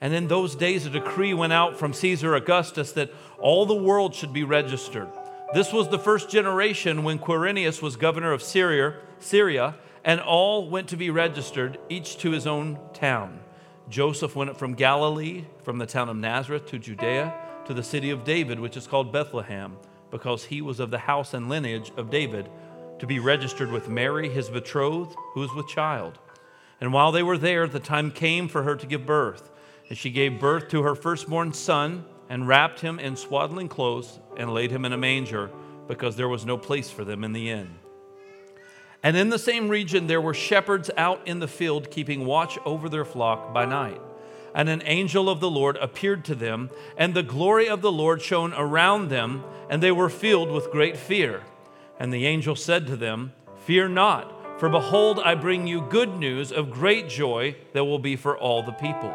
and in those days, a decree went out from Caesar Augustus that all the world should be registered. This was the first generation when Quirinius was governor of Syria, Syria, and all went to be registered, each to his own town. Joseph went from Galilee, from the town of Nazareth to Judea, to the city of David, which is called Bethlehem, because he was of the house and lineage of David, to be registered with Mary, his betrothed, who was with child. And while they were there, the time came for her to give birth. And she gave birth to her firstborn son and wrapped him in swaddling clothes and laid him in a manger because there was no place for them in the inn. And in the same region there were shepherds out in the field keeping watch over their flock by night. And an angel of the Lord appeared to them, and the glory of the Lord shone around them, and they were filled with great fear. And the angel said to them, Fear not, for behold, I bring you good news of great joy that will be for all the people.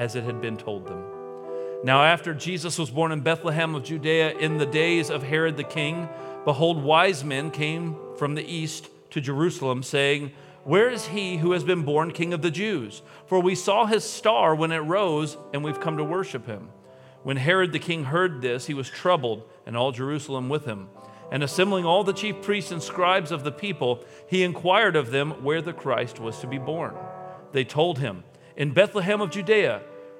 as it had been told them. Now, after Jesus was born in Bethlehem of Judea in the days of Herod the king, behold, wise men came from the east to Jerusalem, saying, Where is he who has been born king of the Jews? For we saw his star when it rose, and we've come to worship him. When Herod the king heard this, he was troubled, and all Jerusalem with him. And assembling all the chief priests and scribes of the people, he inquired of them where the Christ was to be born. They told him, In Bethlehem of Judea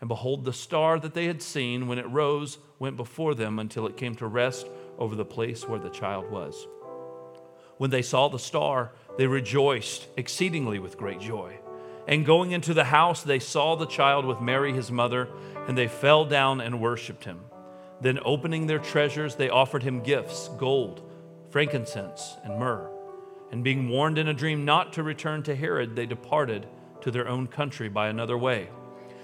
And behold, the star that they had seen when it rose went before them until it came to rest over the place where the child was. When they saw the star, they rejoiced exceedingly with great joy. And going into the house, they saw the child with Mary his mother, and they fell down and worshiped him. Then, opening their treasures, they offered him gifts gold, frankincense, and myrrh. And being warned in a dream not to return to Herod, they departed to their own country by another way.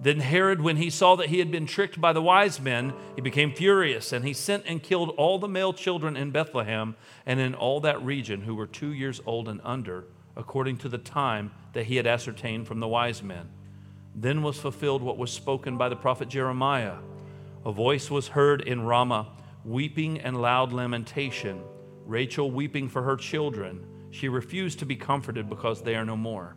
Then Herod, when he saw that he had been tricked by the wise men, he became furious, and he sent and killed all the male children in Bethlehem and in all that region who were two years old and under, according to the time that he had ascertained from the wise men. Then was fulfilled what was spoken by the prophet Jeremiah. A voice was heard in Ramah, weeping and loud lamentation, Rachel weeping for her children. She refused to be comforted because they are no more.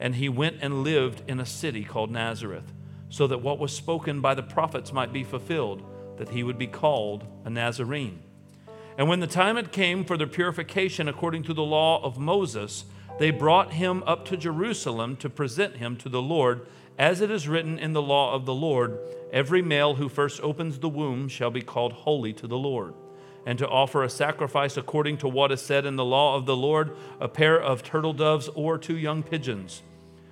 and he went and lived in a city called Nazareth, so that what was spoken by the prophets might be fulfilled, that he would be called a Nazarene. And when the time had came for their purification according to the law of Moses, they brought him up to Jerusalem to present him to the Lord, as it is written in the law of the Lord Every male who first opens the womb shall be called holy to the Lord. And to offer a sacrifice according to what is said in the law of the Lord, a pair of turtle doves or two young pigeons.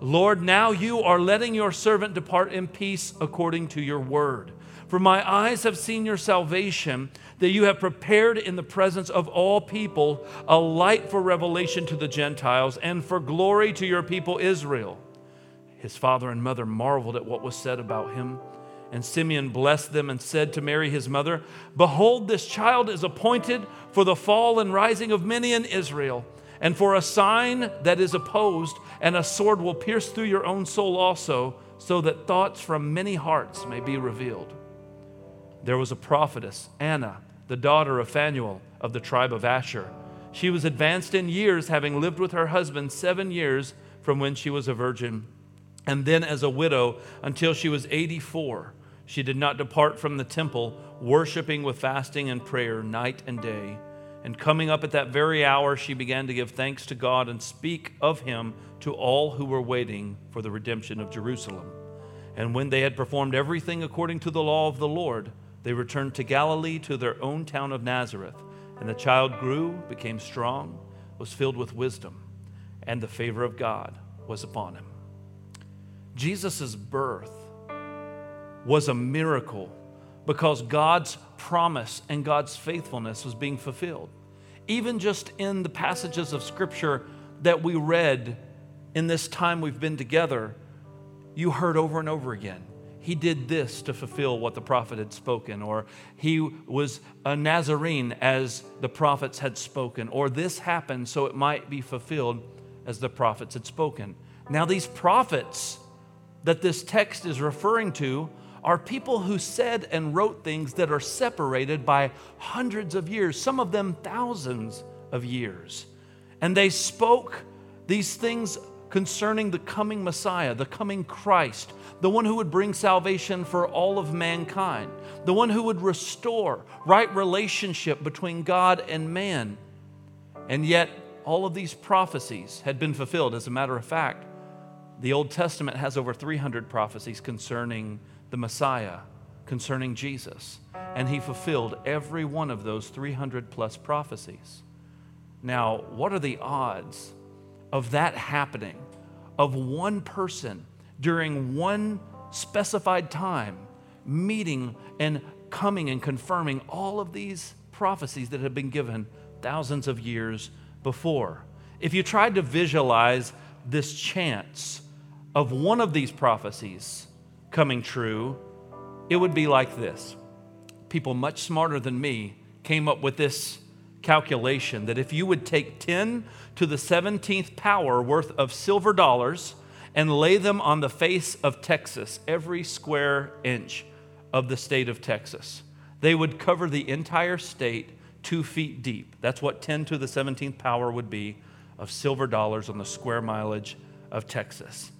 Lord, now you are letting your servant depart in peace according to your word. For my eyes have seen your salvation, that you have prepared in the presence of all people a light for revelation to the Gentiles and for glory to your people Israel. His father and mother marveled at what was said about him. And Simeon blessed them and said to Mary, his mother, Behold, this child is appointed for the fall and rising of many in Israel and for a sign that is opposed, and a sword will pierce through your own soul also, so that thoughts from many hearts may be revealed. There was a prophetess, Anna, the daughter of Phanuel of the tribe of Asher. She was advanced in years, having lived with her husband seven years from when she was a virgin, and then as a widow until she was 84. She did not depart from the temple, worshiping with fasting and prayer night and day. And coming up at that very hour, she began to give thanks to God and speak of him to all who were waiting for the redemption of Jerusalem. And when they had performed everything according to the law of the Lord, they returned to Galilee to their own town of Nazareth. And the child grew, became strong, was filled with wisdom, and the favor of God was upon him. Jesus' birth was a miracle because God's promise and God's faithfulness was being fulfilled. Even just in the passages of Scripture that we read in this time we've been together, you heard over and over again. He did this to fulfill what the prophet had spoken, or he was a Nazarene as the prophets had spoken, or this happened so it might be fulfilled as the prophets had spoken. Now, these prophets that this text is referring to are people who said and wrote things that are separated by hundreds of years, some of them thousands of years. And they spoke these things concerning the coming Messiah, the coming Christ, the one who would bring salvation for all of mankind, the one who would restore right relationship between God and man. And yet, all of these prophecies had been fulfilled. As a matter of fact, the Old Testament has over 300 prophecies concerning the Messiah, concerning Jesus. And he fulfilled every one of those 300 plus prophecies. Now, what are the odds of that happening? Of one person during one specified time meeting and coming and confirming all of these prophecies that had been given thousands of years before. If you tried to visualize this chance of one of these prophecies coming true, it would be like this. People much smarter than me came up with this calculation that if you would take 10 to the 17th power worth of silver dollars and lay them on the face of Texas, every square inch of the state of Texas, They would cover the entire state two feet deep. That's what 10 to the 17th power would be of silver dollars on the square mileage of Texas.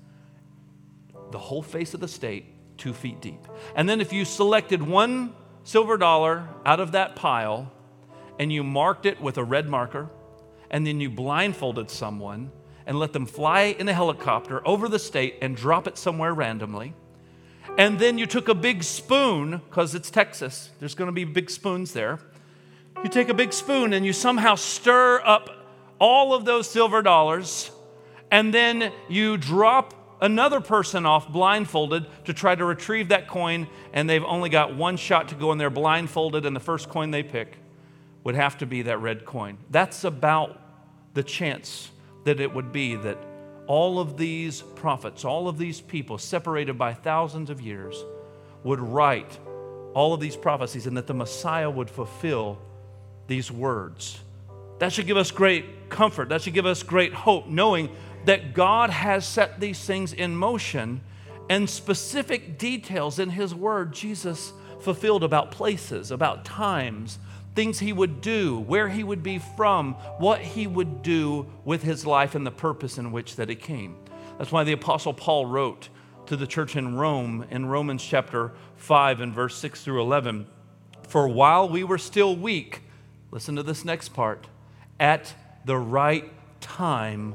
The whole face of the state, two feet deep. And then if you selected one silver dollar out of that pile and you marked it with a red marker, and then you blindfolded someone and let them fly in a helicopter over the state and drop it somewhere randomly. And then you took a big spoon, because it's Texas, there's to be big spoons there. You take a big spoon and you somehow stir up all of those silver dollars, and then you drop another person off blindfolded to try to retrieve that coin, and they've only got one shot to go in there blindfolded, and the first coin they pick would have to be that red coin. That's about the chance that it would be that all of these prophets, all of these people separated by thousands of years, would write all of these prophecies and that the Messiah would fulfill these words. That should give us great comfort. That should give us great hope, knowing that God has set these things in motion and specific details in His Word, Jesus fulfilled about places, about times, things he would do, where he would be from, what he would do with his life and the purpose in which that he came. That's why the apostle Paul wrote to the church in Rome in Romans chapter 5 and verse 6 through 11, "For while we were still weak, listen to this next part, at the right time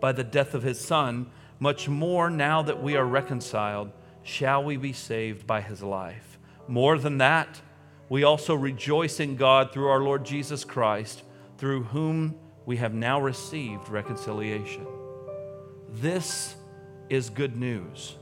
by the death of his Son, much more now that we are reconciled, shall we be saved by his life. More than that, we also rejoice in God through our Lord Jesus Christ, through whom we have now received reconciliation. This is good news.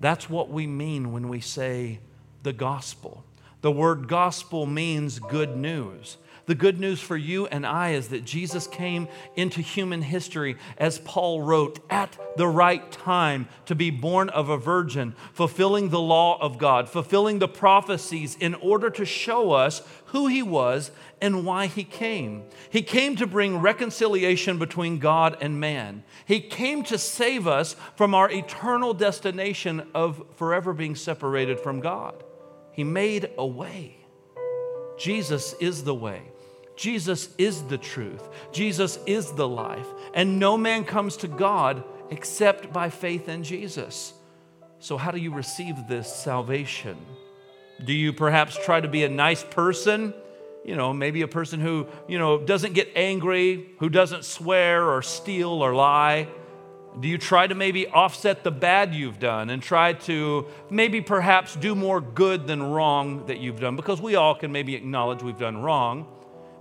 That's what we mean when we say the gospel. The word gospel means good news. The good news for you and I is that Jesus came into human history, as Paul wrote, at the right time to be born of a virgin, fulfilling the law of God, fulfilling the prophecies in order to show us who he was and why he came. He came to bring reconciliation between God and man. He came to save us from our eternal destination of forever being separated from God. He made a way. Jesus is the way. Jesus is the truth. Jesus is the life. And no man comes to God except by faith in Jesus. So, how do you receive this salvation? Do you perhaps try to be a nice person? You know, maybe a person who, you know, doesn't get angry, who doesn't swear or steal or lie. Do you try to maybe offset the bad you've done and try to maybe perhaps do more good than wrong that you've done? Because we all can maybe acknowledge we've done wrong.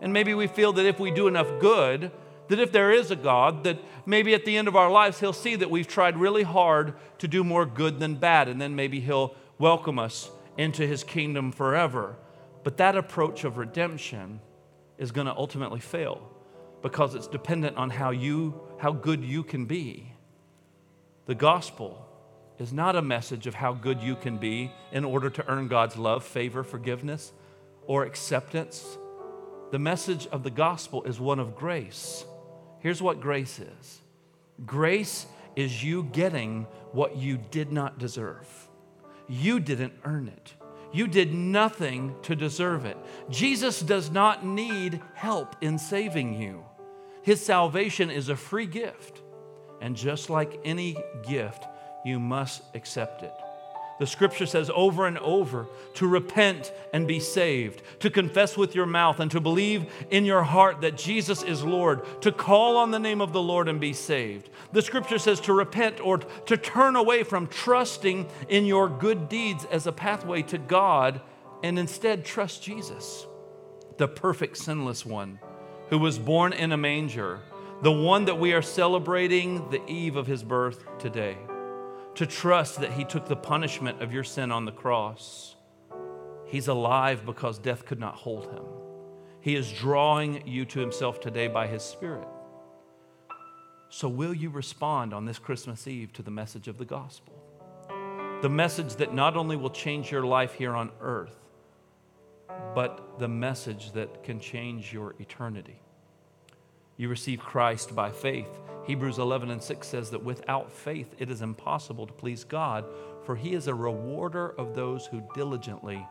And maybe we feel that if we do enough good, that if there is a God, that maybe at the end of our lives, He'll see that we've tried really hard to do more good than bad, and then maybe He'll welcome us into His kingdom forever. But that approach of redemption is going to ultimately fail because it's dependent on how you how good you can be. The gospel is not a message of how good you can be in order to earn God's love, favor, forgiveness, or acceptance. The message of the gospel is one of grace. Here's what grace is grace is you getting what you did not deserve. You didn't earn it. You did nothing to deserve it. Jesus does not need help in saving you. His salvation is a free gift. And just like any gift, you must accept it. The scripture says over and over to repent and be saved, to confess with your mouth and to believe in your heart that Jesus is Lord, to call on the name of the Lord and be saved. The scripture says to repent or to turn away from trusting in your good deeds as a pathway to God and instead trust Jesus, the perfect, sinless one who was born in a manger, the one that we are celebrating the eve of his birth today to trust that He took the punishment of your sin on the cross. He's alive because death could not hold him. He is drawing you to Himself today by His Spirit. So, will you respond on this Christmas Eve to the message of the gospel? The message that not only will change your life here on earth, but the message that can change your eternity. You receive Christ by faith. Hebrews 11 and 6 says that without faith it is impossible to please God, for he is a rewarder of those who diligently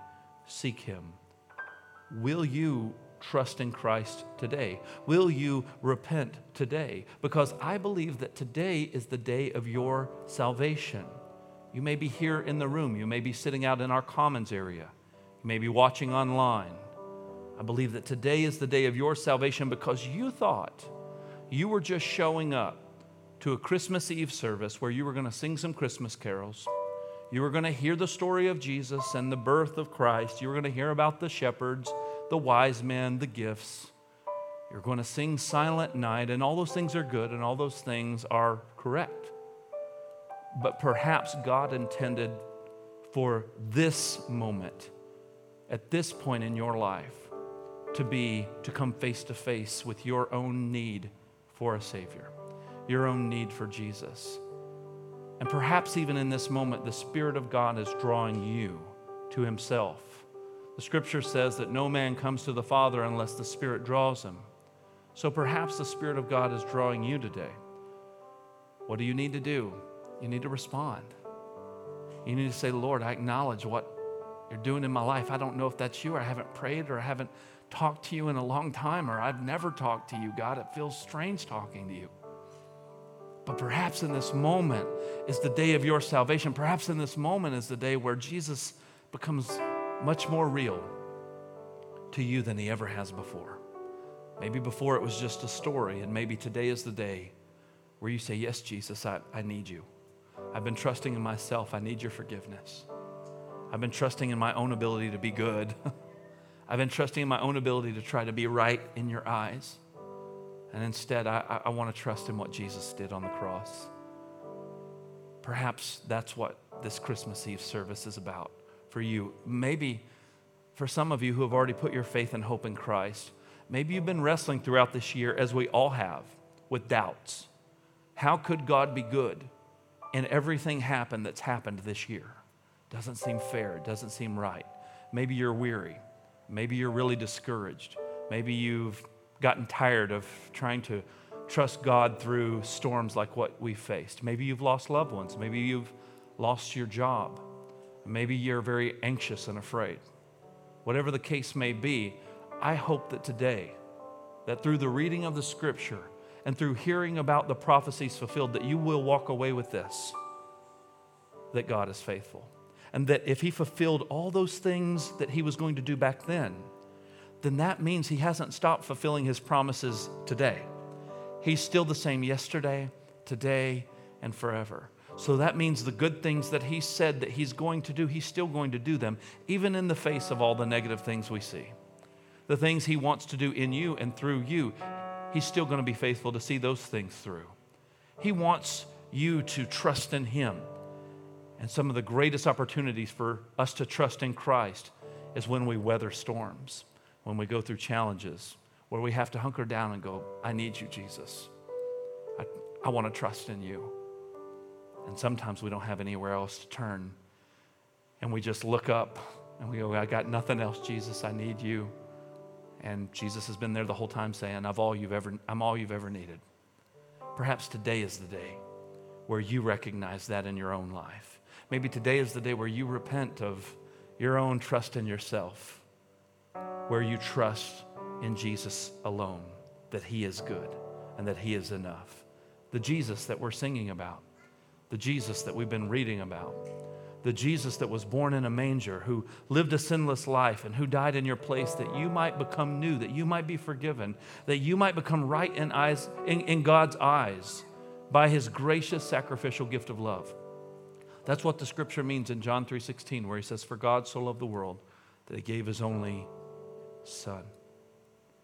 seek him. Will you trust in Christ today? Will you repent today? Because I believe that today is the day of your salvation. You may be here in the room, you may be sitting out in our commons area, you may be watching online. I believe that today is the day of your salvation because you thought you were just showing up to a Christmas Eve service where you were going to sing some Christmas carols. You were going to hear the story of Jesus and the birth of Christ. You were going to hear about the shepherds, the wise men, the gifts. You're going to sing Silent Night, and all those things are good and all those things are correct. But perhaps God intended for this moment, at this point in your life, to be to come face to face with your own need for a Savior, your own need for Jesus. And perhaps even in this moment, the Spirit of God is drawing you to Himself. The scripture says that no man comes to the Father unless the Spirit draws him. So perhaps the Spirit of God is drawing you today. What do you need to do? You need to respond. You need to say, Lord, I acknowledge what you're doing in my life. I don't know if that's you, or I haven't prayed, or I haven't talked to you in a long time, or I've never talked to you, God. It feels strange talking to you. But perhaps in this moment is the day of your salvation. Perhaps in this moment is the day where Jesus becomes much more real to you than he ever has before. Maybe before it was just a story, and maybe today is the day where you say, Yes, Jesus, I, I need you. I've been trusting in myself. I need your forgiveness. I've been trusting in my own ability to be good. I've been trusting in my own ability to try to be right in your eyes. And instead, I, I want to trust in what Jesus did on the cross. Perhaps that's what this Christmas Eve service is about for you. Maybe for some of you who have already put your faith and hope in Christ, maybe you've been wrestling throughout this year, as we all have, with doubts. How could God be good and everything happened that's happened this year? Doesn't seem fair, doesn't seem right. Maybe you're weary. Maybe you're really discouraged. Maybe you've gotten tired of trying to trust God through storms like what we faced. Maybe you've lost loved ones. Maybe you've lost your job. Maybe you're very anxious and afraid. Whatever the case may be, I hope that today, that through the reading of the scripture and through hearing about the prophecies fulfilled, that you will walk away with this that God is faithful and that if he fulfilled all those things that he was going to do back then, then that means he hasn't stopped fulfilling his promises today. He's still the same yesterday, today, and forever. So that means the good things that he said that he's going to do, he's still going to do them, even in the face of all the negative things we see. The things he wants to do in you and through you, he's still going to be faithful to see those things through. He wants you to trust in him and some of the greatest opportunities for us to trust in Christ is when we weather storms, when we go through challenges, where we have to hunker down and go, I need you, Jesus. I, I want to trust in you. And sometimes we don't have anywhere else to turn. And we just look up and we go, I got nothing else, Jesus. I need you. And Jesus has been there the whole time saying, I've all you've ever, I'm all you've ever needed. Perhaps today is the day where you recognize that in your own life. Maybe today is the day where you repent of your own trust in yourself, where you trust in Jesus alone, that He is good and that He is enough. The Jesus that we're singing about, the Jesus that we've been reading about, the Jesus that was born in a manger, who lived a sinless life and who died in your place that you might become new, that you might be forgiven, that you might become right in, eyes, in, in God's eyes by His gracious sacrificial gift of love. That's what the scripture means in John 3:16 where he says for God so loved the world that he gave his only son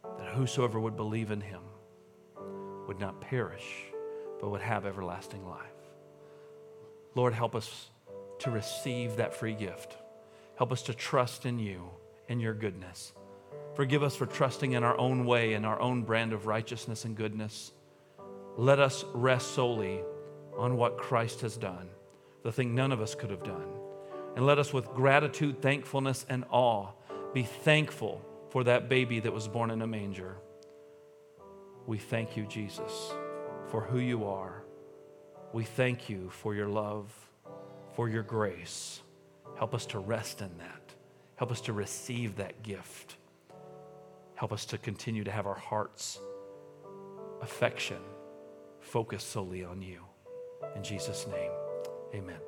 that whosoever would believe in him would not perish but would have everlasting life. Lord help us to receive that free gift. Help us to trust in you and your goodness. Forgive us for trusting in our own way and our own brand of righteousness and goodness. Let us rest solely on what Christ has done, the thing none of us could have done. And let us, with gratitude, thankfulness, and awe, be thankful for that baby that was born in a manger. We thank you, Jesus, for who you are. We thank you for your love, for your grace. Help us to rest in that. Help us to receive that gift. Help us to continue to have our hearts' affection focused solely on you. In Jesus' name, amen.